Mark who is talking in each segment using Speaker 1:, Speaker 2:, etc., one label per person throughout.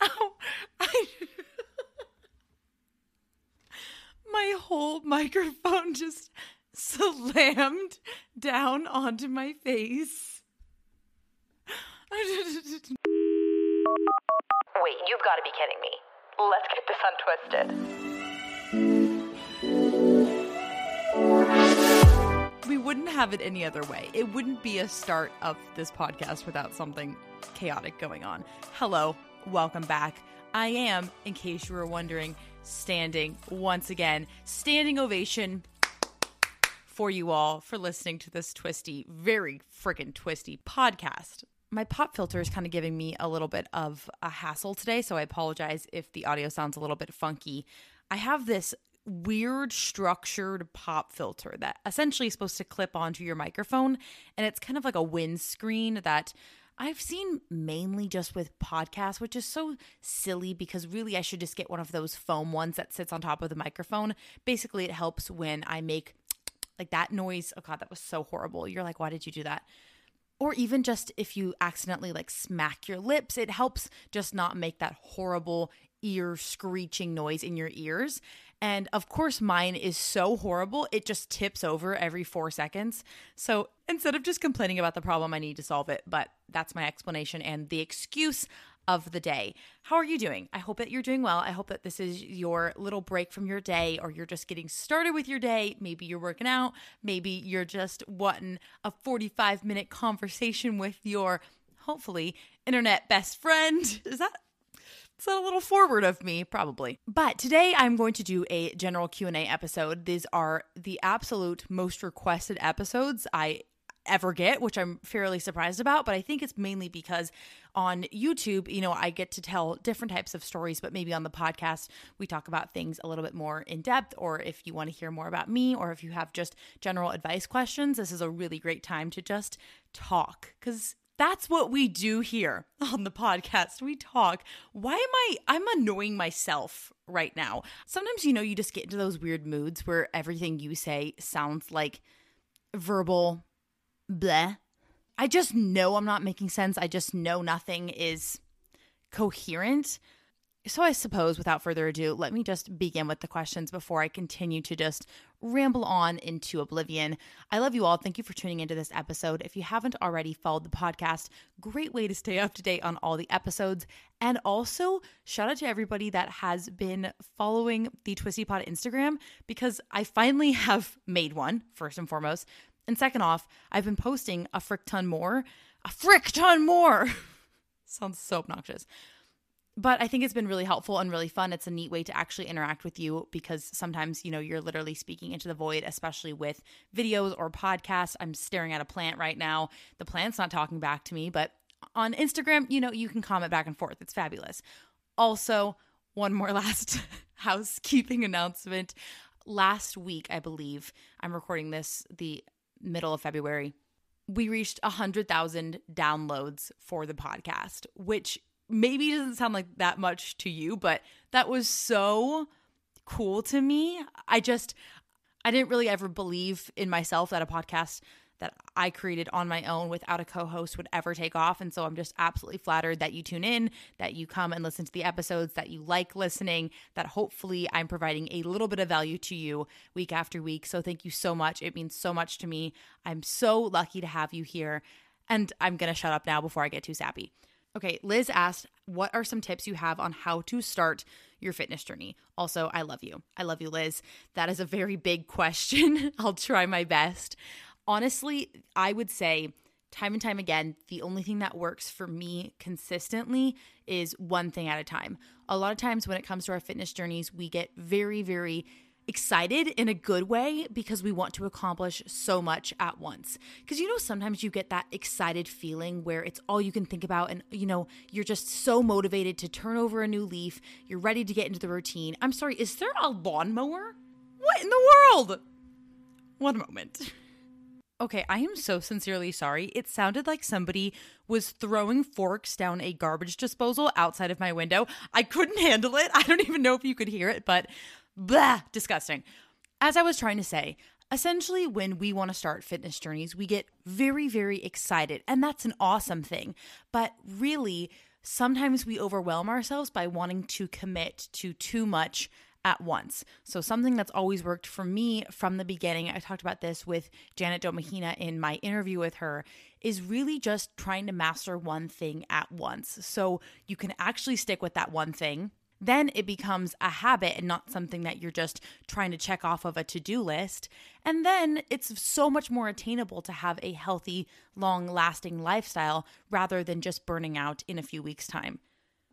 Speaker 1: I, my whole microphone just slammed down onto my face.
Speaker 2: Wait, you've got to be kidding me. Let's get this untwisted.
Speaker 1: We wouldn't have it any other way. It wouldn't be a start of this podcast without something chaotic going on. Hello, welcome back. I am, in case you were wondering, standing once again. Standing ovation for you all for listening to this twisty, very freaking twisty podcast. My pop filter is kind of giving me a little bit of a hassle today, so I apologize if the audio sounds a little bit funky. I have this weird structured pop filter that essentially is supposed to clip onto your microphone, and it's kind of like a windscreen that I've seen mainly just with podcasts, which is so silly because really I should just get one of those foam ones that sits on top of the microphone. Basically, it helps when I make like that noise. Oh god, that was so horrible. You're like, why did you do that? Or even just if you accidentally like smack your lips, it helps just not make that horrible ear screeching noise in your ears. And of course, mine is so horrible, it just tips over every four seconds. So instead of just complaining about the problem, I need to solve it. But that's my explanation and the excuse of the day. How are you doing? I hope that you're doing well. I hope that this is your little break from your day or you're just getting started with your day. Maybe you're working out. Maybe you're just wanting a 45 minute conversation with your hopefully internet best friend. Is that it's a little forward of me probably. But today i'm going to do a general q&a episode. These are the absolute most requested episodes i ever get which i'm fairly surprised about but i think it's mainly because on youtube you know i get to tell different types of stories but maybe on the podcast we talk about things a little bit more in depth or if you want to hear more about me or if you have just general advice questions this is a really great time to just talk because that's what we do here on the podcast. We talk. Why am I I'm annoying myself right now. Sometimes you know you just get into those weird moods where everything you say sounds like verbal bleh. I just know I'm not making sense. I just know nothing is coherent. So, I suppose without further ado, let me just begin with the questions before I continue to just ramble on into oblivion. I love you all. Thank you for tuning into this episode. If you haven't already followed the podcast, great way to stay up to date on all the episodes. And also, shout out to everybody that has been following the Twisty Pod Instagram because I finally have made one, first and foremost. And second off, I've been posting a frick ton more. A frick ton more! Sounds so obnoxious but I think it's been really helpful and really fun. It's a neat way to actually interact with you because sometimes, you know, you're literally speaking into the void, especially with videos or podcasts. I'm staring at a plant right now. The plant's not talking back to me, but on Instagram, you know, you can comment back and forth. It's fabulous. Also, one more last housekeeping announcement. Last week, I believe, I'm recording this the middle of February. We reached 100,000 downloads for the podcast, which maybe it doesn't sound like that much to you, but that was so cool to me. I just, I didn't really ever believe in myself that a podcast that I created on my own without a co host would ever take off. And so I'm just absolutely flattered that you tune in, that you come and listen to the episodes, that you like listening, that hopefully I'm providing a little bit of value to you week after week. So thank you so much. It means so much to me. I'm so lucky to have you here. And I'm going to shut up now before I get too sappy. Okay, Liz asked, What are some tips you have on how to start your fitness journey? Also, I love you. I love you, Liz. That is a very big question. I'll try my best. Honestly, I would say, time and time again, the only thing that works for me consistently is one thing at a time. A lot of times when it comes to our fitness journeys, we get very, very excited in a good way because we want to accomplish so much at once. Because you know, sometimes you get that excited feeling where it's all you can think about, and you know, you're just so motivated to turn over a new leaf. You're ready to get into the routine. I'm sorry, is there a lawnmower? What in the world? One moment. Okay, I am so sincerely sorry. It sounded like somebody was throwing forks down a garbage disposal outside of my window. I couldn't handle it. I don't even know if you could hear it, but blah, disgusting. As I was trying to say, essentially, when we want to start fitness journeys, we get very, very excited, and that's an awesome thing. But really, sometimes we overwhelm ourselves by wanting to commit to too much at once. So, something that's always worked for me from the beginning, I talked about this with Janet Domahina in my interview with her, is really just trying to master one thing at once. So, you can actually stick with that one thing. Then it becomes a habit and not something that you're just trying to check off of a to do list. And then it's so much more attainable to have a healthy, long lasting lifestyle rather than just burning out in a few weeks' time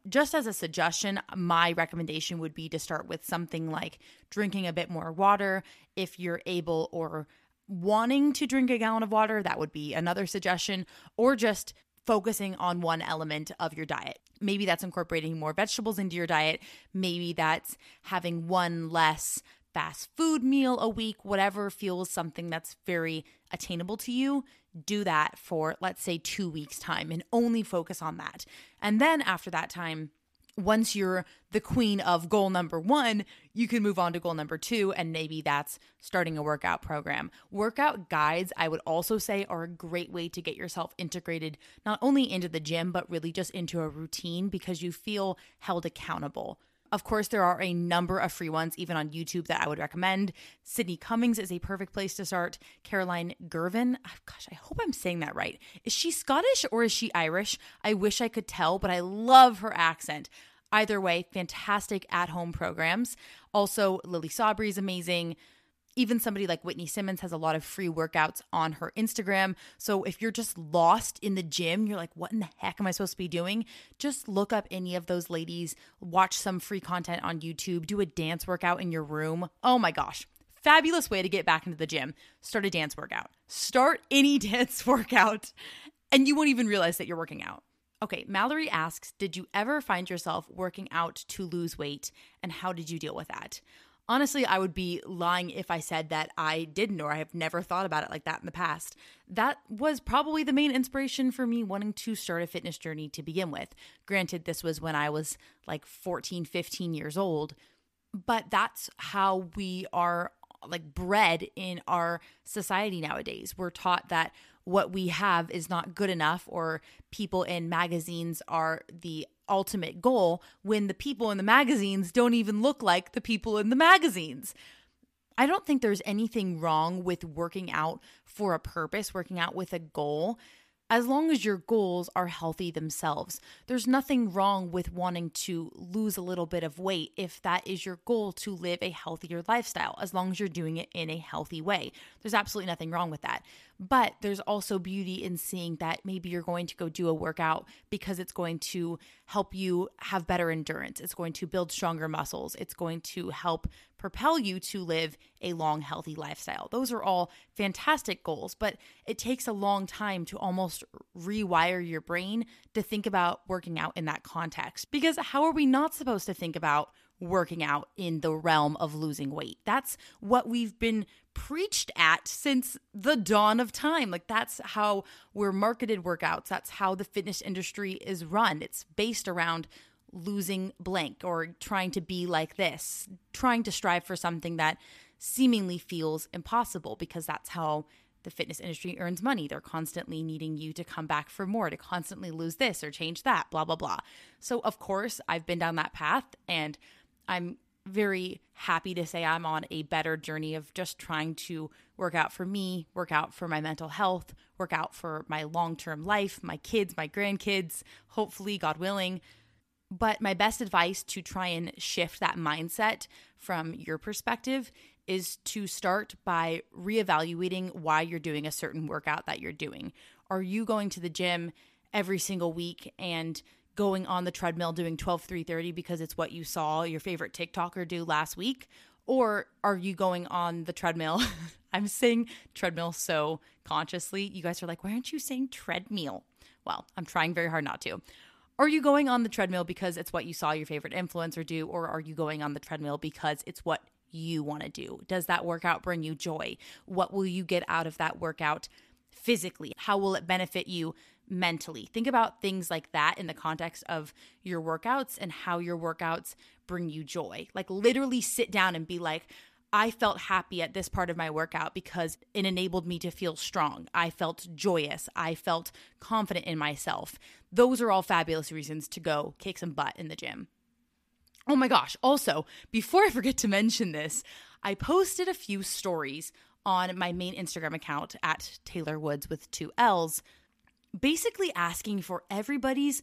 Speaker 1: just as a suggestion, my recommendation would be to start with something like drinking a bit more water if you're able or wanting to drink a gallon of water. That would be another suggestion, or just focusing on one element of your diet. Maybe that's incorporating more vegetables into your diet. Maybe that's having one less fast food meal a week, whatever feels something that's very attainable to you do that for, let's say, two weeks' time and only focus on that. And then after that time, once you're the queen of goal number one, you can move on to goal number two, and maybe that's starting a workout program. Workout guides, I would also say, are a great way to get yourself integrated not only into the gym, but really just into a routine because you feel held accountable. Of course, there are a number of free ones, even on YouTube, that I would recommend. Sydney Cummings is a perfect place to start. Caroline Girvan, oh, ah, gosh, I hope I'm saying that right. Is she Scottish or is she Irish? I wish I could tell, but I love her accent. Either way, fantastic at home programs. Also, Lily Sabri is amazing even somebody like Whitney Simmons has a lot of free workouts on her Instagram. So if you're just lost in the gym, you're like, what in the heck am I supposed to be doing? Just look up any of those ladies, watch some free content on YouTube, do a dance workout in your room. Oh my gosh. Fabulous way to get back into the gym. Start a dance workout. Start any dance workout, and you won't even realize that you're working out. Okay, Mallory asks Did you ever find yourself working out to lose weight, and how did you deal with that? Honestly, I would be lying if I said that I didn't or I have never thought about it like that in the past. That was probably the main inspiration for me wanting to start a fitness journey to begin with. Granted, this was when I was like 14, 15 years old, but that's how we are like bred in our society nowadays. We're taught that what we have is not good enough or people in magazines are the ultimate goal when the people in the magazines don't even look like the people in the magazines. I don't think there's anything wrong with working out for a purpose, working out with a goal as long as your goals are healthy themselves. There's nothing wrong with wanting to lose a little bit of weight if that is your goal to live a healthier lifestyle, as long as you're doing it in a healthy way. There's absolutely nothing wrong with that. But there's also beauty in seeing that maybe you're going to go do a workout because it's going to help you have better endurance. It's going to build stronger muscles. It's going to help propel you to live a long, healthy lifestyle. Those are all fantastic goals, but it takes a long time to almost rewire your brain to think about working out in that context. Because how are we not supposed to think about working out in the realm of losing weight? That's what we've been preached at since the dawn of time. Like, that's how we're marketed workouts, that's how the fitness industry is run. It's based around losing blank or trying to be like this, trying to strive for something that seemingly feels impossible because that's how the fitness industry earns money. They're constantly needing you to come back for more, to constantly lose this or change that, blah, blah, blah. So, of course, I've been down that path and I'm very happy to say I'm on a better journey of just trying to work out for me, work out for my mental health, work out for my long term life, my kids, my grandkids, hopefully, God willing. But my best advice to try and shift that mindset from your perspective is to start by reevaluating why you're doing a certain workout that you're doing. Are you going to the gym every single week and going on the treadmill doing 12 330 because it's what you saw your favorite TikToker do last week? Or are you going on the treadmill? I'm saying treadmill so consciously. You guys are like, why aren't you saying treadmill? Well, I'm trying very hard not to. Are you going on the treadmill because it's what you saw your favorite influencer do? Or are you going on the treadmill because it's what you want to do? Does that workout bring you joy? What will you get out of that workout physically? How will it benefit you mentally? Think about things like that in the context of your workouts and how your workouts bring you joy. Like, literally sit down and be like, I felt happy at this part of my workout because it enabled me to feel strong. I felt joyous. I felt confident in myself. Those are all fabulous reasons to go kick some butt in the gym. Oh my gosh. Also, before I forget to mention this, I posted a few stories on my main Instagram account at Taylor Woods with two L's, basically asking for everybody's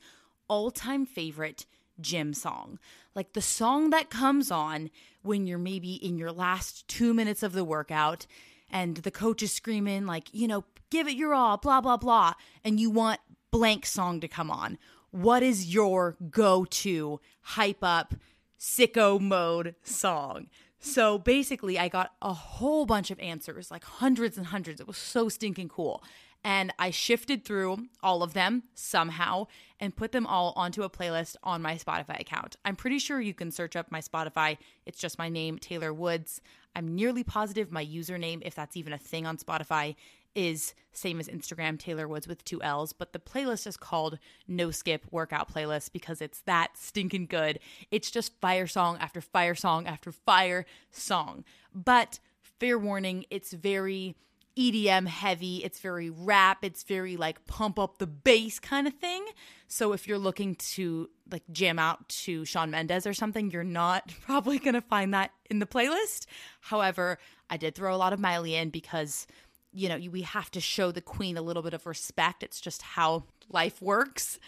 Speaker 1: all time favorite gym song. Like the song that comes on when you're maybe in your last two minutes of the workout and the coach is screaming, like, you know, give it your all, blah, blah, blah, and you want blank song to come on. What is your go to hype up sicko mode song? So basically, I got a whole bunch of answers, like hundreds and hundreds. It was so stinking cool. And I shifted through all of them somehow and put them all onto a playlist on my Spotify account. I'm pretty sure you can search up my Spotify. It's just my name, Taylor Woods. I'm nearly positive my username, if that's even a thing on Spotify, is same as Instagram, Taylor Woods with two L's, but the playlist is called No Skip Workout Playlist because it's that stinking good. It's just fire song after fire song after fire song. But fair warning, it's very EDM heavy, it's very rap, it's very like pump up the bass kind of thing. So if you're looking to like jam out to Shawn Mendes or something, you're not probably going to find that in the playlist. However, I did throw a lot of Miley in because you know, we have to show the queen a little bit of respect. It's just how life works.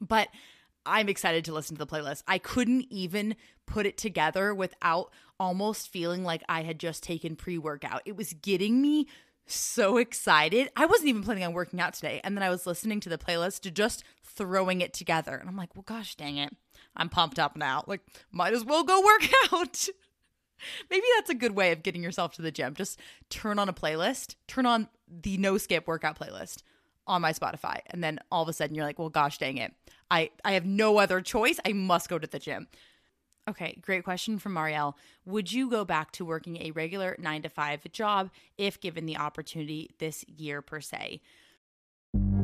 Speaker 1: But I'm excited to listen to the playlist. I couldn't even put it together without almost feeling like I had just taken pre workout. It was getting me so excited. I wasn't even planning on working out today. And then I was listening to the playlist to just throwing it together. And I'm like, well, gosh dang it. I'm pumped up now. Like, might as well go work out. Maybe that's a good way of getting yourself to the gym. Just turn on a playlist, turn on the no skip workout playlist on my Spotify. And then all of a sudden you're like, well, gosh dang it. I, I have no other choice. I must go to the gym. Okay, great question from Marielle. Would you go back to working a regular nine to five job if given the opportunity this year, per se?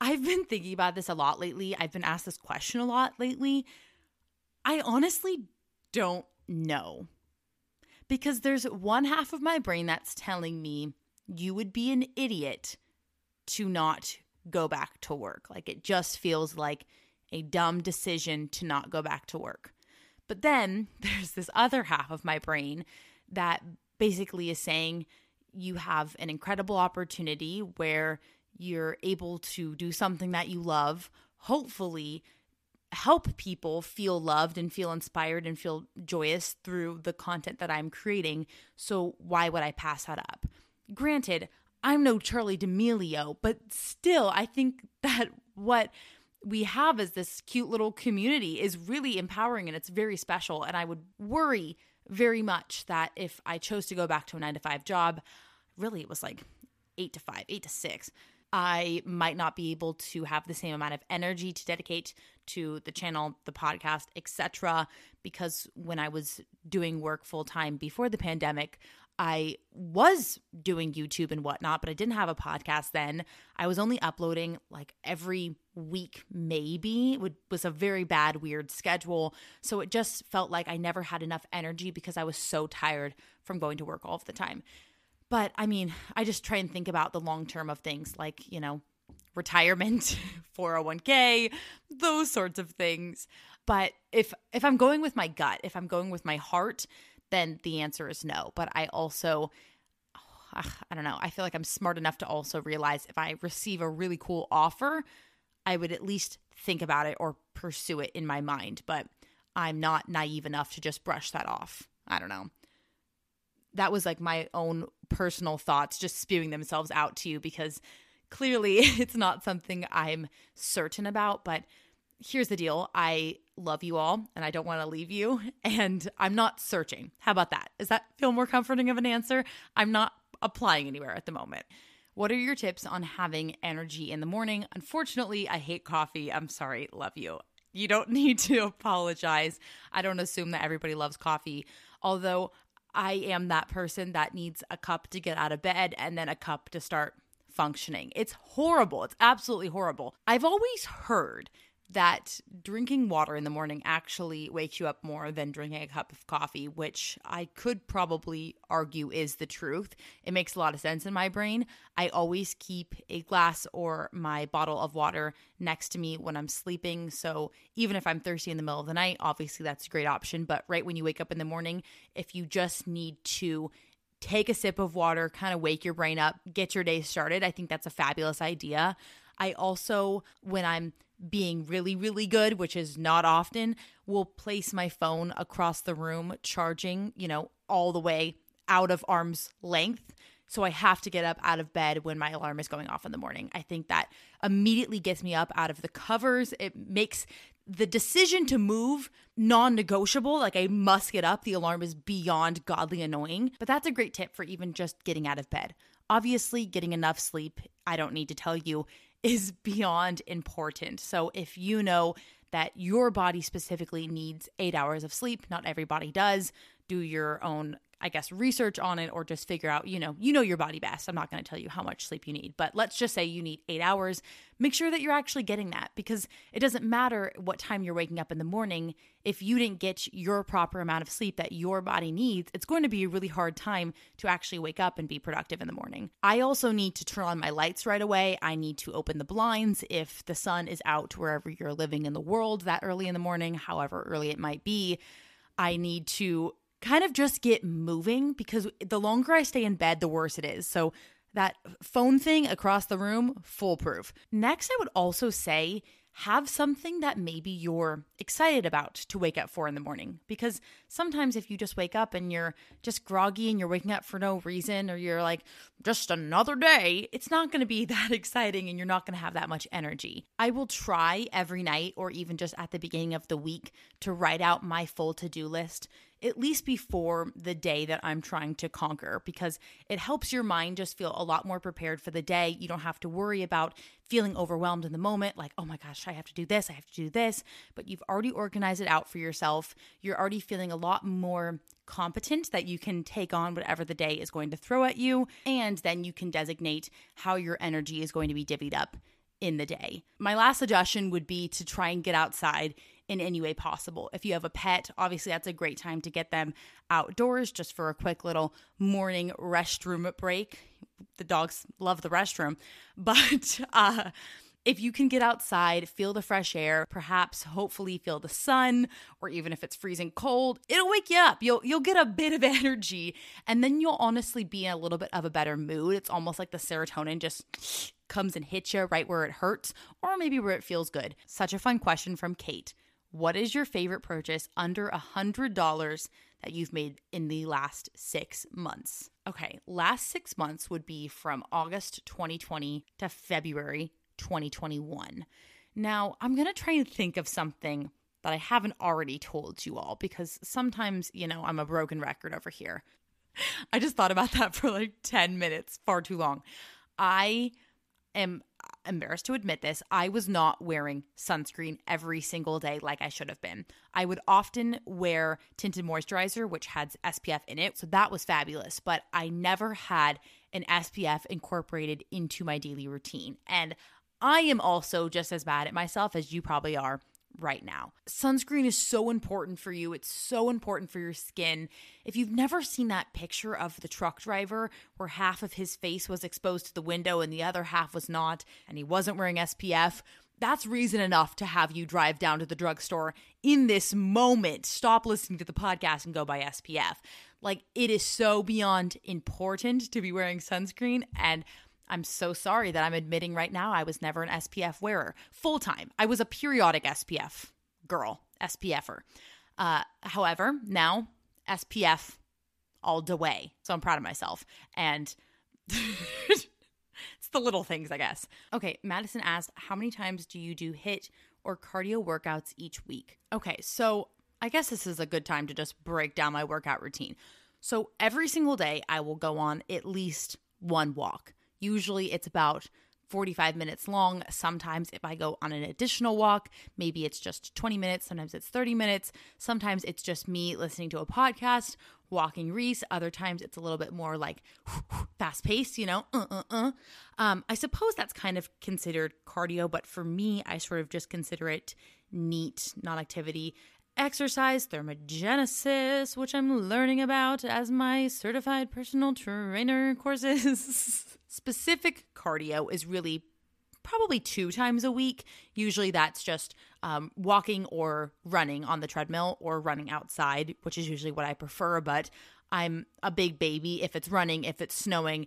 Speaker 1: I've been thinking about this a lot lately. I've been asked this question a lot lately. I honestly don't know. Because there's one half of my brain that's telling me you would be an idiot to not go back to work. Like it just feels like a dumb decision to not go back to work. But then there's this other half of my brain that basically is saying you have an incredible opportunity where you're able to do something that you love, hopefully help people feel loved and feel inspired and feel joyous through the content that I'm creating. So why would I pass that up? Granted, I'm no Charli D'Amelio, but still, I think that what we have as this cute little community is really empowering and it's very special. And I would worry very much that if I chose to go back to a nine to five job, really it was like eight to five, eight to six, I might not be able to have the same amount of energy to dedicate to the channel, the podcast, etc. Because when I was doing work full time before the pandemic, I was doing YouTube and whatnot, but I didn't have a podcast then. I was only uploading like every week, maybe. It was a very bad, weird schedule. So it just felt like I never had enough energy because I was so tired from going to work all of the time. But I mean, I just try and think about the long term of things like, you know, retirement, 401k, those sorts of things. But if if I'm going with my gut, if I'm going with my heart, then the answer is no. But I also, I don't know, I feel like I'm smart enough to also realize if I receive a really cool offer, I would at least think about it or pursue it in my mind. But I'm not naive enough to just brush that off. I don't know. That was like my own personal thoughts just spewing themselves out to you because clearly it's not something I'm certain about. But here's the deal I love you all and I don't want to leave you. And I'm not searching. How about that? Does that feel more comforting of an answer? I'm not applying anywhere at the moment. What are your tips on having energy in the morning? Unfortunately, I hate coffee. I'm sorry. Love you. You don't need to apologize. I don't assume that everybody loves coffee, although I am that person that needs a cup to get out of bed and then a cup to start functioning. It's horrible. It's absolutely horrible. I've always heard that drinking water in the morning actually wakes you up more than drinking a cup of coffee, which I could probably argue is the truth. It makes a lot of sense in my brain. I always keep a glass or my bottle of water next to me when I'm sleeping. So even if I'm thirsty in the middle of the night, obviously that's a great option. But right when you wake up in the morning, if you just need to take a sip of water, kind of wake your brain up, get your day started, I think that's a fabulous idea. I also, when I'm being really, really good, which is not often, will place my phone across the room, charging, you know, all the way out of arm's length. So I have to get up out of bed when my alarm is going off in the morning. I think that immediately gets me up out of the covers. It makes the decision to move non negotiable. Like I must get up. The alarm is beyond godly annoying. But that's a great tip for even just getting out of bed. Obviously, getting enough sleep, I don't need to tell you, is beyond important. So if you know that your body specifically needs eight hours of sleep, not everybody does, do your own I guess, research on it or just figure out, you know, you know your body best. I'm not going to tell you how much sleep you need, but let's just say you need eight hours. Make sure that you're actually getting that because it doesn't matter what time you're waking up in the morning. If you didn't get your proper amount of sleep that your body needs, it's going to be a really hard time to actually wake up and be productive in the morning. I also need to turn on my lights right away. I need to open the blinds if the sun is out wherever you're living in the world that early in the morning, however early it might be. I need to kind of just get moving because the longer I stay in bed, the worse it is. So that phone thing across the room, foolproof. Next, I would also say have something that maybe you're excited about to wake up for in the morning. Because sometimes if you just wake up and you're just groggy and you're waking up for no reason, or you're like, just another day, it's not to be that exciting and you're not to have that much energy. I will try every night or even just at the beginning of the week to write out my full to do list at least before the day that I'm trying to conquer because it helps your mind just feel a lot more prepared for the day. You don't have to worry about feeling overwhelmed in the moment, like, oh my gosh, I have to do this, I have to do this. But you've already organized it out for yourself. You're already feeling a lot more competent that you can take on whatever the day is going to throw at you. And then you can designate how your energy is going to be divvied up in the day. My last suggestion would be to try and get outside in any way possible. If you have a pet, obviously that's a great time to get them outdoors just for a quick little morning restroom break. The dogs love the restroom, but uh, if you can get outside, feel the fresh air, perhaps hopefully feel the sun, or even if it's freezing cold, it'll wake you up. You'll you'll get a bit of energy and then you'll honestly be in a little bit of a better mood. It's almost like the serotonin just comes and hits you right where it hurts or maybe where it feels good. Such a fun question from Kate. What is your favorite purchase under a $100 that you've made in the last six months? Okay, last six months would be from August 2020 to February 2021. Now, I'm going to try and think of something that I haven't already told you all because sometimes, you know, I'm a broken record over here. I just thought about that for like 10 minutes, far too long. I am embarrassed to admit this, I was not wearing sunscreen every single day like I should have been. I would often wear tinted moisturizer, which had SPF in it. So that was fabulous. But I never had an SPF incorporated into my daily routine. And I am also just as bad at myself as you probably are right now. Sunscreen is so important for you. It's so important for your skin. If you've never seen that picture of the truck driver where half of his face was exposed to the window and the other half was not, and he wasn't wearing SPF, that's reason enough to have you drive down to the drugstore in this moment, stop listening to the podcast and go buy SPF. Like, it is so beyond important to be wearing sunscreen. And I'm so sorry that I'm admitting right now I was never an SPF wearer full time. I was a periodic SPF girl, SPFer. Uh, however, now SPF all the way. So I'm proud of myself. And it's the little things, I guess. Okay, Madison asked, How many times do you do HIIT or cardio workouts each week? Okay, so I guess this is a good time to just break down my workout routine. So every single day, I will go on at least one walk. Usually it's about 45 minutes long. Sometimes, if I go on an additional walk, maybe it's just 20 minutes. Sometimes it's 30 minutes. Sometimes it's just me listening to a podcast, walking Reese. Other times it's a little bit more like fast paced, you know, uh, uh, uh. Um, I suppose that's kind of considered cardio, but for me, I sort of just consider it NEAT non activity exercise thermogenesis, which I'm learning about as my certified personal trainer courses. Specific cardio is really probably two times a week. Usually that's just um, walking or running on the treadmill or running outside, which is usually what I prefer. But I'm a big baby. If it's running, if it's snowing,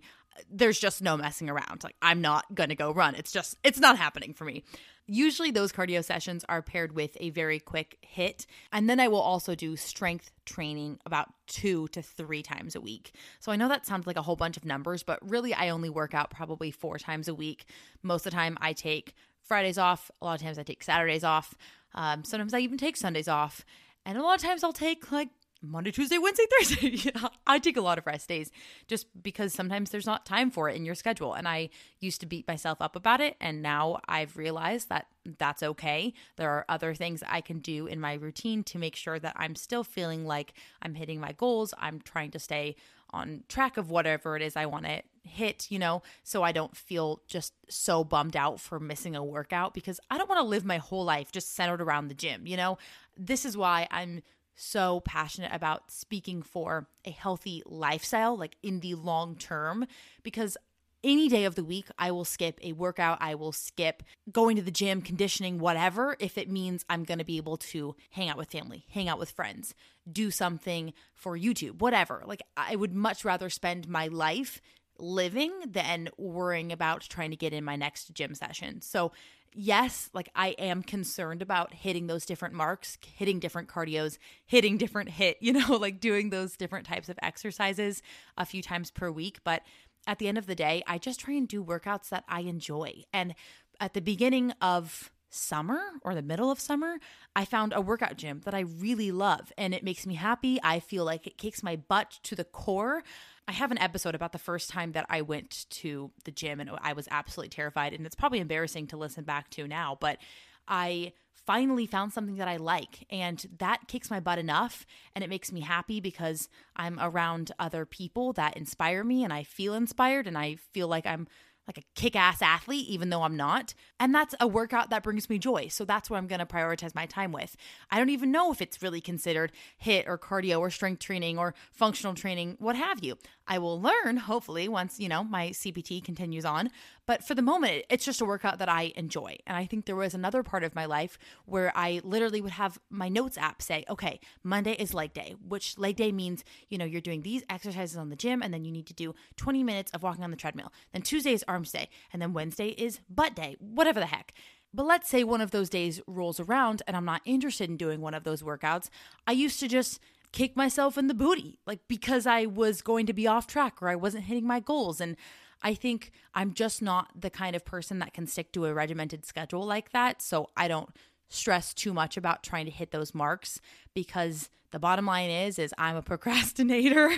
Speaker 1: there's just no messing around. Like, I'm not going to go run. It's just, it's not happening for me. Usually, those cardio sessions are paired with a very quick hit. And then I will also do strength training about two to three times a week. So I know that sounds like a whole bunch of numbers, but really, I only work out probably four times a week. Most of the time, I take Fridays off. A lot of times, I take Saturdays off. Um, sometimes I even take Sundays off. And a lot of times, I'll take like Monday, Tuesday, Wednesday, Thursday. I take a lot of rest days just because sometimes there's not time for it in your schedule. And I used to beat myself up about it. And now I've realized that that's okay. There are other things I can do in my routine to make sure that I'm still feeling like I'm hitting my goals. I'm trying to stay on track of whatever it is I want to hit, you know, so I don't feel just so bummed out for missing a workout because I don't want to live my whole life just centered around the gym, you know? This is why I'm so passionate about speaking for a healthy lifestyle, like in the long term, because any day of the week, I will skip a workout. I will skip going to the gym, conditioning, whatever, if it means I'm going to be able to hang out with family, hang out with friends, do something for YouTube, whatever. Like, I would much rather spend my life living than worrying about trying to get in my next gym session. So, yes, like I am concerned about hitting those different marks, hitting different cardios, hitting different hit, you know, like doing those different types of exercises a few times per week. But at the end of the day, I just try and do workouts that I enjoy. And at the beginning of summer or the middle of summer, I found a workout gym that I really love and it makes me happy. I feel like it kicks my butt to the core. I have an episode about the first time that I went to the gym and I was absolutely terrified. And it's probably embarrassing to listen back to now, but I finally found something that I like. And that kicks my butt enough. And it makes me happy because I'm around other people that inspire me and I feel inspired and I feel like I'm like a kick ass athlete, even though I'm not. And that's a workout that brings me joy. So that's what I'm going to prioritize my time with. I don't even know if it's really considered HIIT or cardio or strength training or functional training, what have you. I will learn, hopefully, once, you know, my CPT continues on. But for the moment, it's just a workout that I enjoy. And I think there was another part of my life where I literally would have my notes app say, okay, Monday is leg day, which leg day means, you know, you're doing these exercises on the gym and then you need to do 20 minutes of walking on the treadmill. Then Tuesday is arms day. And then Wednesday is butt day, whatever the heck. But let's say one of those days rolls around and I'm not interested in doing one of those workouts. I used to just kick myself in the booty, like because I was going to be off track or I wasn't hitting my goals. And I think I'm just not the kind of person that can stick to a regimented schedule like that. So I don't stress too much about trying to hit those marks because the bottom line is is I'm a procrastinator.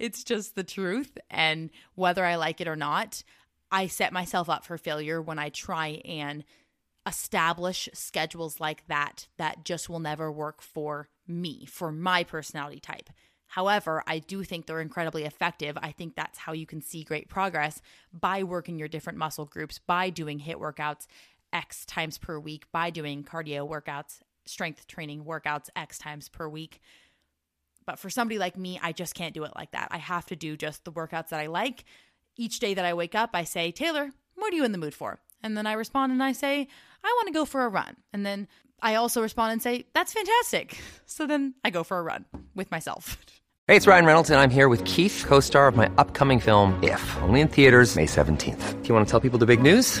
Speaker 1: it's just the truth and whether I like it or not, I set myself up for failure when I try and establish schedules like that that just will never work for me, for my personality type. However, I do think they're incredibly effective. I think that's how you can see great progress by working your different muscle groups, by doing HIIT workouts X times per week, by doing cardio workouts, strength training workouts X times per week. But for somebody like me, I just can't do it like that. I have to do just the workouts that I like. Each day that I wake up, I say, Taylor, what are you in the mood for? And then I respond and I say, I want to go for a run. And then I also respond and say, That's fantastic. So then I go for a run with myself.
Speaker 3: Hey, it's Ryan Reynolds, and I'm here with Keith, co star of my upcoming film, If, only in theaters, May 17th. Do you want to tell people the big news?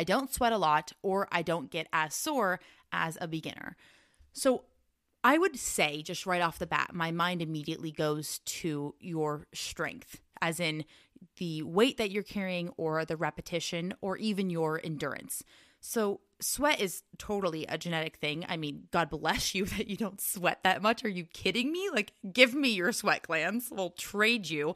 Speaker 1: I don't sweat a lot or I don't get as sore as a beginner. So I would say, just right off the bat, my mind immediately goes to your strength, as in the weight that you're carrying or the repetition or even your endurance. So, sweat is totally a genetic thing. I mean, God bless you that you don't sweat that much. Are you kidding me? Like, give me your sweat glands. We'll trade you.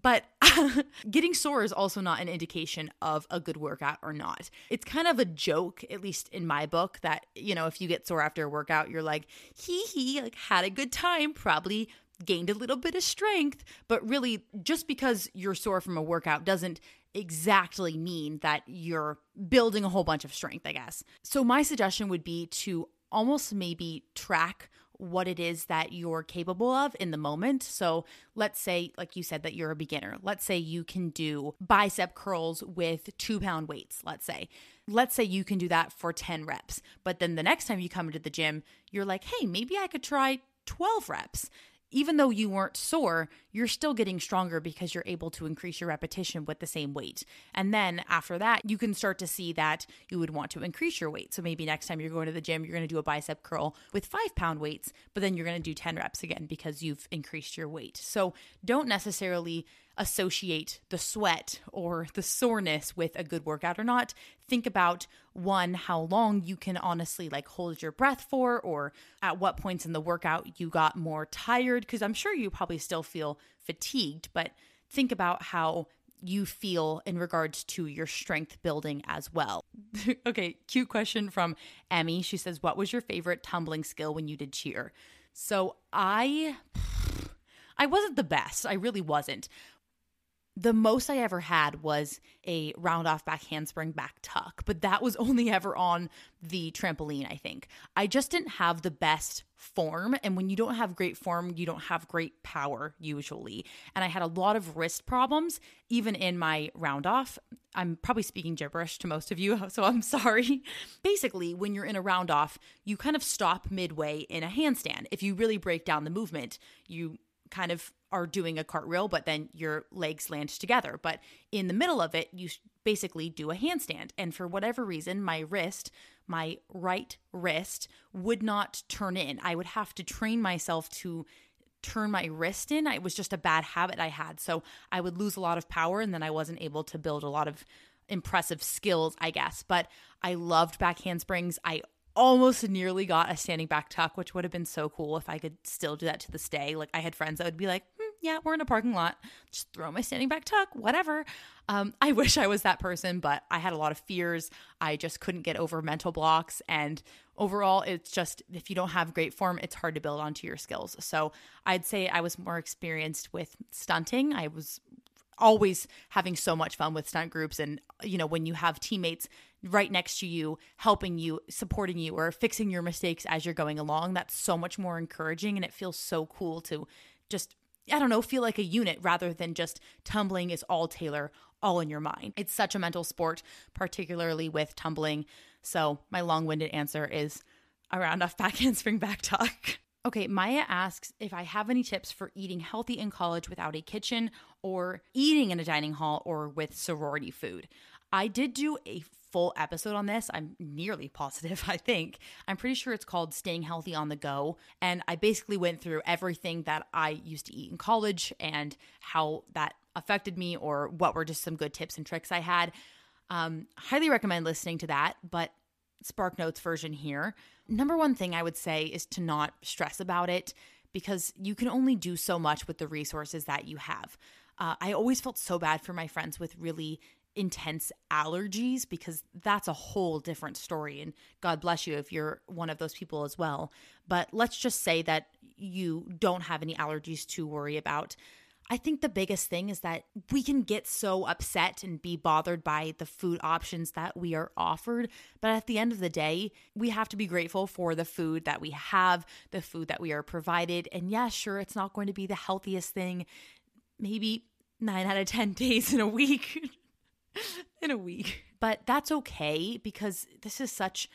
Speaker 1: But getting sore is also not an indication of a good workout or not. It's kind of a joke, at least in my book, that, you know, if you get sore after a workout, you're like, hee hee, like had a good time, probably gained a little bit of strength. But really, just because you're sore from a workout doesn't exactly mean that you're building a whole bunch of strength, I guess. So, my suggestion would be to almost maybe track what it is that you're capable of in the moment. So, let's say, like you said, that you're a beginner. Let's say you can do bicep curls with two pound weights, let's say. Let's say you can do that for 10 reps. But then the next time you come into the gym, you're like, hey, maybe I could try 12 reps even though you weren't sore, you're still getting stronger because you're able to increase your repetition with the same weight. And then after that, you can start to see that you would want to increase your weight. So maybe next time you're going to the gym, you're going to do a bicep curl with five pound weights, but then you're going to do 10 reps again because you've increased your weight. So don't necessarily associate the sweat or the soreness with a good workout or not. Think about one, how long you can honestly like hold your breath for, or at what points in the workout you got more tired. Cause I'm sure you probably still feel fatigued, but think about how you feel in regards to your strength building as well. okay, cute question from Emmy. She says, What was your favorite tumbling skill when you did cheer? So I. I wasn't the best. I really wasn't the most I ever had was a round off back handspring back tuck, but that was only ever on the trampoline, I think. I just didn't have the best form. And when you don't have great form, you don't have great power usually. And I had a lot of wrist problems, even in my round off. I'm probably speaking gibberish to most of you, so I'm sorry. Basically, when you're in a round off, you kind of stop midway in a handstand. If you really break down the movement, you kind of are doing a cartwheel, but then your legs land together. But in the middle of it, you basically do a handstand. And for whatever reason, my wrist, my right wrist, would not turn in. I would have to train myself to turn my wrist in. It was just a bad habit I had. So I would lose a lot of power and then I wasn't able to build a lot of impressive skills, I guess. But I loved back handsprings. I almost nearly got a standing back tuck, which would have been so cool if I could still do that to this day. Like I had friends that would be like, "Yeah, we're in a parking lot, just throw my standing back tuck, whatever." Um, I wish I was that person, but I had a lot of fears. I just couldn't get over mental blocks, and overall, it's just if you don't have great form, it's hard to build onto your skills. So I'd say I was more experienced with stunting. I was always having so much fun with stunt groups and you know when you have teammates right next to you helping you supporting you or fixing your mistakes as you're going along that's so much more encouraging and it feels so cool to just i don't know feel like a unit rather than just tumbling is all taylor all in your mind. It's such a mental sport particularly with tumbling. So my long-winded answer is around off back handspring back tuck Okay, Maya asks if I have any tips for eating healthy in college without a kitchen or eating in a dining hall or with sorority food. I did do a full episode on this. I'm nearly positive, I think. I'm pretty sure it's called Staying Healthy on the Go. And I basically went through everything that I used to eat in college and how that affected me or what were just some good tips and tricks I had. Um, highly recommend listening to that, but Spark Notes version here number one thing I would say is to not stress about it because you can only do so much with the resources that you have. Uh, I always felt so bad for my friends with really intense allergies because that's a whole different story. And God bless you if you're one of those people as well. But let's just say that you don't have any allergies to worry about. I think the biggest thing is that we can get so upset and be bothered by the food options that we are offered. But at the end of the day, we have to be grateful for the food that we have, the food that we are provided. And yeah, sure, it's not going to be the healthiest thing. Maybe nine out of 10 days in a week. in a week. But that's okay because this is such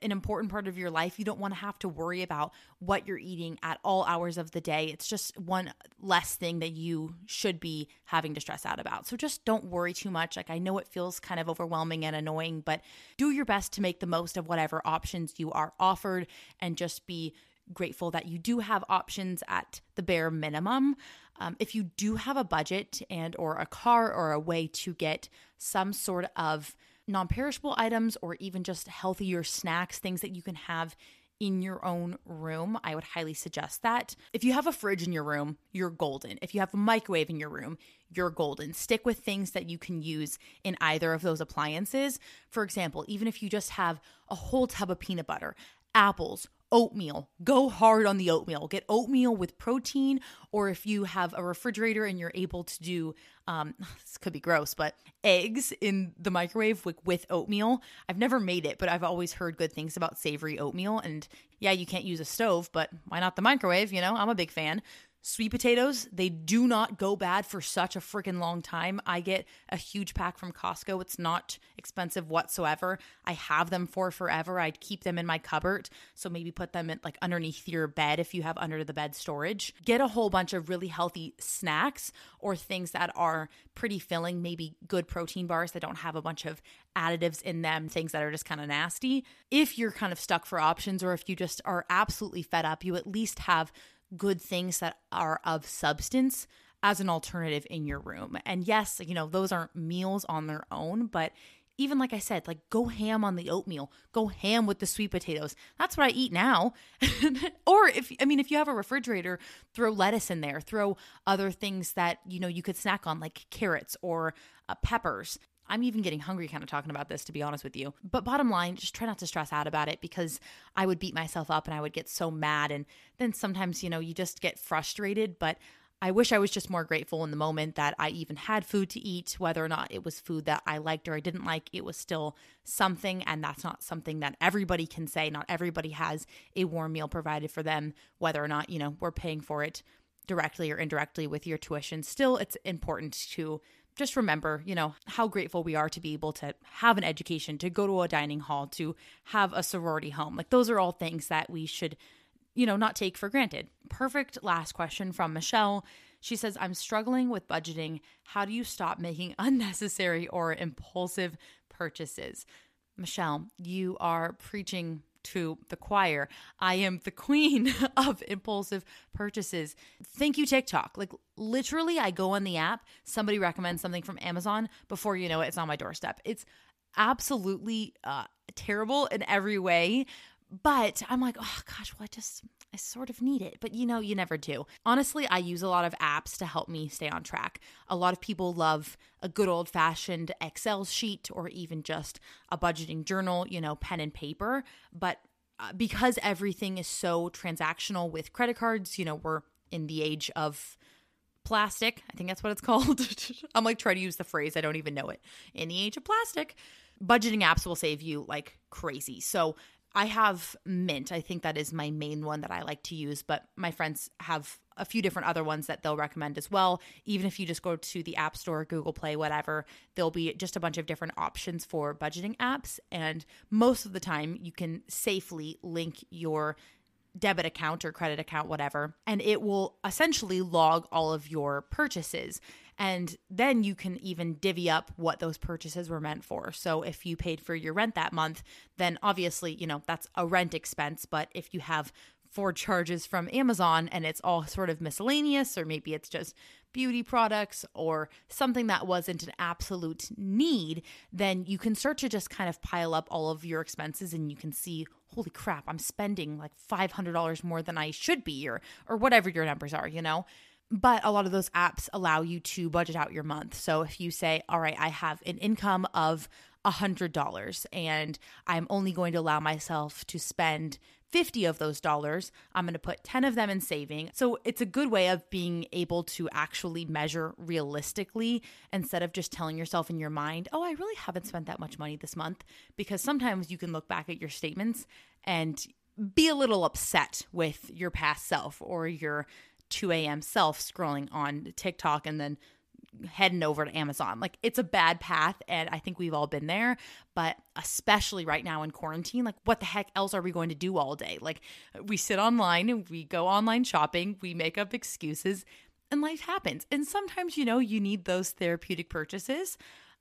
Speaker 1: an important part of your life. You don't want to have to worry about what you're eating at all hours of the day. It's just one less thing that you should be having to stress out about. So just don't worry too much. Like I know it feels kind of overwhelming and annoying, but do your best to make the most of whatever options you are offered and just be grateful that you do have options at the bare minimum. Um, if you do have a budget and or a car or a way to get some sort of non perishable items or even just healthier snacks, things that you can have in your own room, I would highly suggest that. If you have a fridge in your room, you're golden. If you have a microwave in your room, you're golden. Stick with things that you can use in either of those appliances. For example, even if you just have a whole tub of peanut butter, apples, oatmeal. Go hard on the oatmeal. Get oatmeal with protein, or if you have a refrigerator and you're able to do, um, this could be gross, but eggs in the microwave with, with oatmeal. I've never made it, but I've always heard good things about savory oatmeal. And yeah, you can't use a stove, but why not the microwave? You know, I'm a big fan. Sweet potatoes, they do not go bad for such a freaking long time. I get a huge pack from Costco. It's not expensive whatsoever. I have them for forever. I'd keep them in my cupboard. So maybe put them in like underneath your bed if you have under the bed storage. Get a whole bunch of really healthy snacks or things that are pretty filling, maybe good protein bars that don't have a bunch of additives in them, things that are just kind of nasty. If you're kind of stuck for options or if you just are absolutely fed up, you at least have good things that are of substance as an alternative in your room. And yes, you know, those aren't meals on their own, but even like I said, like go ham on the oatmeal, go ham with the sweet potatoes. That's what I eat now. or if I mean if you have a refrigerator, throw lettuce in there, throw other things that, you know, you could snack on like carrots or uh, peppers. I'm even getting hungry kind of talking about this, to be honest with you. But bottom line, just try not to stress out about it because I would beat myself up and I would get so mad. And then sometimes, you know, you just get frustrated. But I wish I was just more grateful in the moment that I even had food to eat, whether or not it was food that I liked or I didn't like. It was still something. And that's not something that everybody can say. Not everybody has a warm meal provided for them, whether or not, you know, we're paying for it directly or indirectly with your tuition. Still, it's important to just remember, you know, how grateful we are to be able to have an education, to go to a dining hall, to have a sorority home. Like those are all things that we should, you know, not take for granted. Perfect last question from Michelle. She says, I'm struggling with budgeting. How do you stop making unnecessary or impulsive purchases? Michelle, you are preaching to the choir. I am the queen of impulsive purchases. Thank you, TikTok. Like, literally, I go on the app, somebody recommends something from Amazon. Before you know it, it's on my doorstep. It's absolutely uh, terrible in every way. But I'm like, oh gosh, well, I just, I sort of need it. But you know, you never do. Honestly, I use a lot of apps to help me stay on track. A lot of people love a good old fashioned Excel sheet or even just a budgeting journal, you know, pen and paper. But uh, because everything is so transactional with credit cards, you know, we're in the age of plastic. I think that's what it's called. I'm like trying to use the phrase, I don't even know it. In the age of plastic, budgeting apps will save you like crazy. So I have Mint. I think that is my main one that I like to use, but my friends have a few different other ones that they'll recommend as well. Even if you just go to the App Store, Google Play, whatever, there'll be just a bunch of different options for budgeting apps. And most of the time, you can safely link your debit account or credit account, whatever, and it will essentially log all of your purchases. And then you can even divvy up what those purchases were meant for. So if you paid for your rent that month, then obviously, you know, that's a rent expense. But if you have four charges from Amazon and it's all sort of miscellaneous, or maybe it's just beauty products or something that wasn't an absolute need, then you can start to just kind of pile up all of your expenses and you can see, holy crap, I'm spending like $500 more than I should be, or, or whatever your numbers are, you know? But a lot of those apps allow you to budget out your month. So if you say, all right, I have an income of $100 and I'm only going to allow myself to spend 50 of those dollars. I'm going to put 10 of them in saving. So it's a good way of being able to actually measure realistically instead of just telling yourself in your mind, oh, I really haven't spent that much money this month. Because sometimes you can look back at your statements and be a little upset with your past self or your 2 a.m. self scrolling on TikTok and then heading over to Amazon. Like it's a bad path and I think we've all been there, but especially right now in quarantine, like what the heck else are we going to do all day? Like we sit online and we go online shopping, we make up excuses and life happens. And sometimes, you know, you need those therapeutic purchases.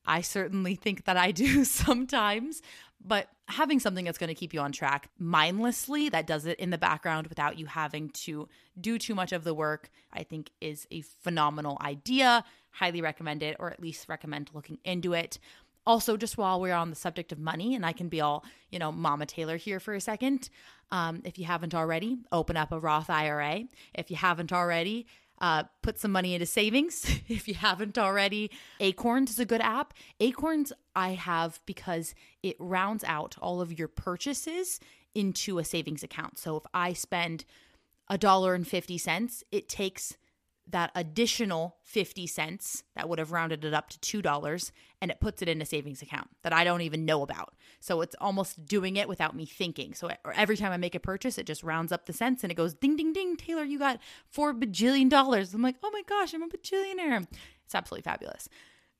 Speaker 1: I certainly think that I do sometimes, but having something that's going to keep you on track mindlessly, that does it in the background without you having to do too much of the work, I think is a phenomenal idea. Highly recommend it, or at least recommend looking into it. Also, just while we're on the subject of money, and I can be all, you know, Mama Taylor here for a second. Um, if you haven't already, open up a Roth IRA. If you haven't already, uh, put some money into savings if you haven't already. Acorns is a good app. Acorns I have because it rounds out all of your purchases into a savings account. So if I spend a dollar and 50 cents, it takes that additional 50 cents that would have rounded it up to $2 and it puts it in a savings account that I don't even know about. So it's almost doing it without me thinking. So every time I make a purchase, it just rounds up the cents and it goes ding, ding, ding. Taylor, you got four bajillion dollars. I'm like, oh my gosh, I'm a bajillionaire. It's absolutely fabulous.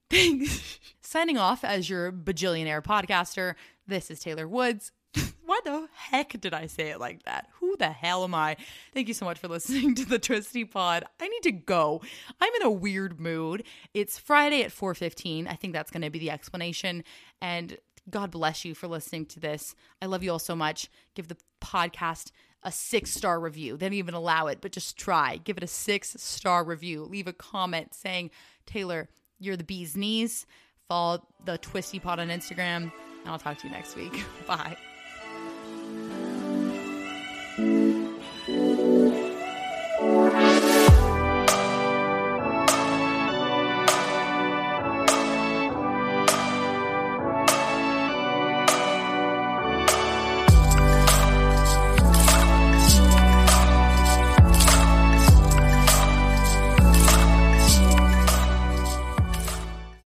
Speaker 1: Thanks. Signing off as your bajillionaire podcaster, this is Taylor Woods. Why the heck did I say it like that? Who the hell am I? Thank you so much for listening to the Twisty Pod. I need to go. I'm in a weird mood. It's Friday at 4:15. I think that's going to be the explanation and God bless you for listening to this. I love you all so much. Give the podcast a six star review. They don't even allow it, but just try. Give it a six star review. Leave a comment saying, Taylor, you're the bee's knees. Follow the Twisty Pod on Instagram, and I'll talk to you next week. Bye.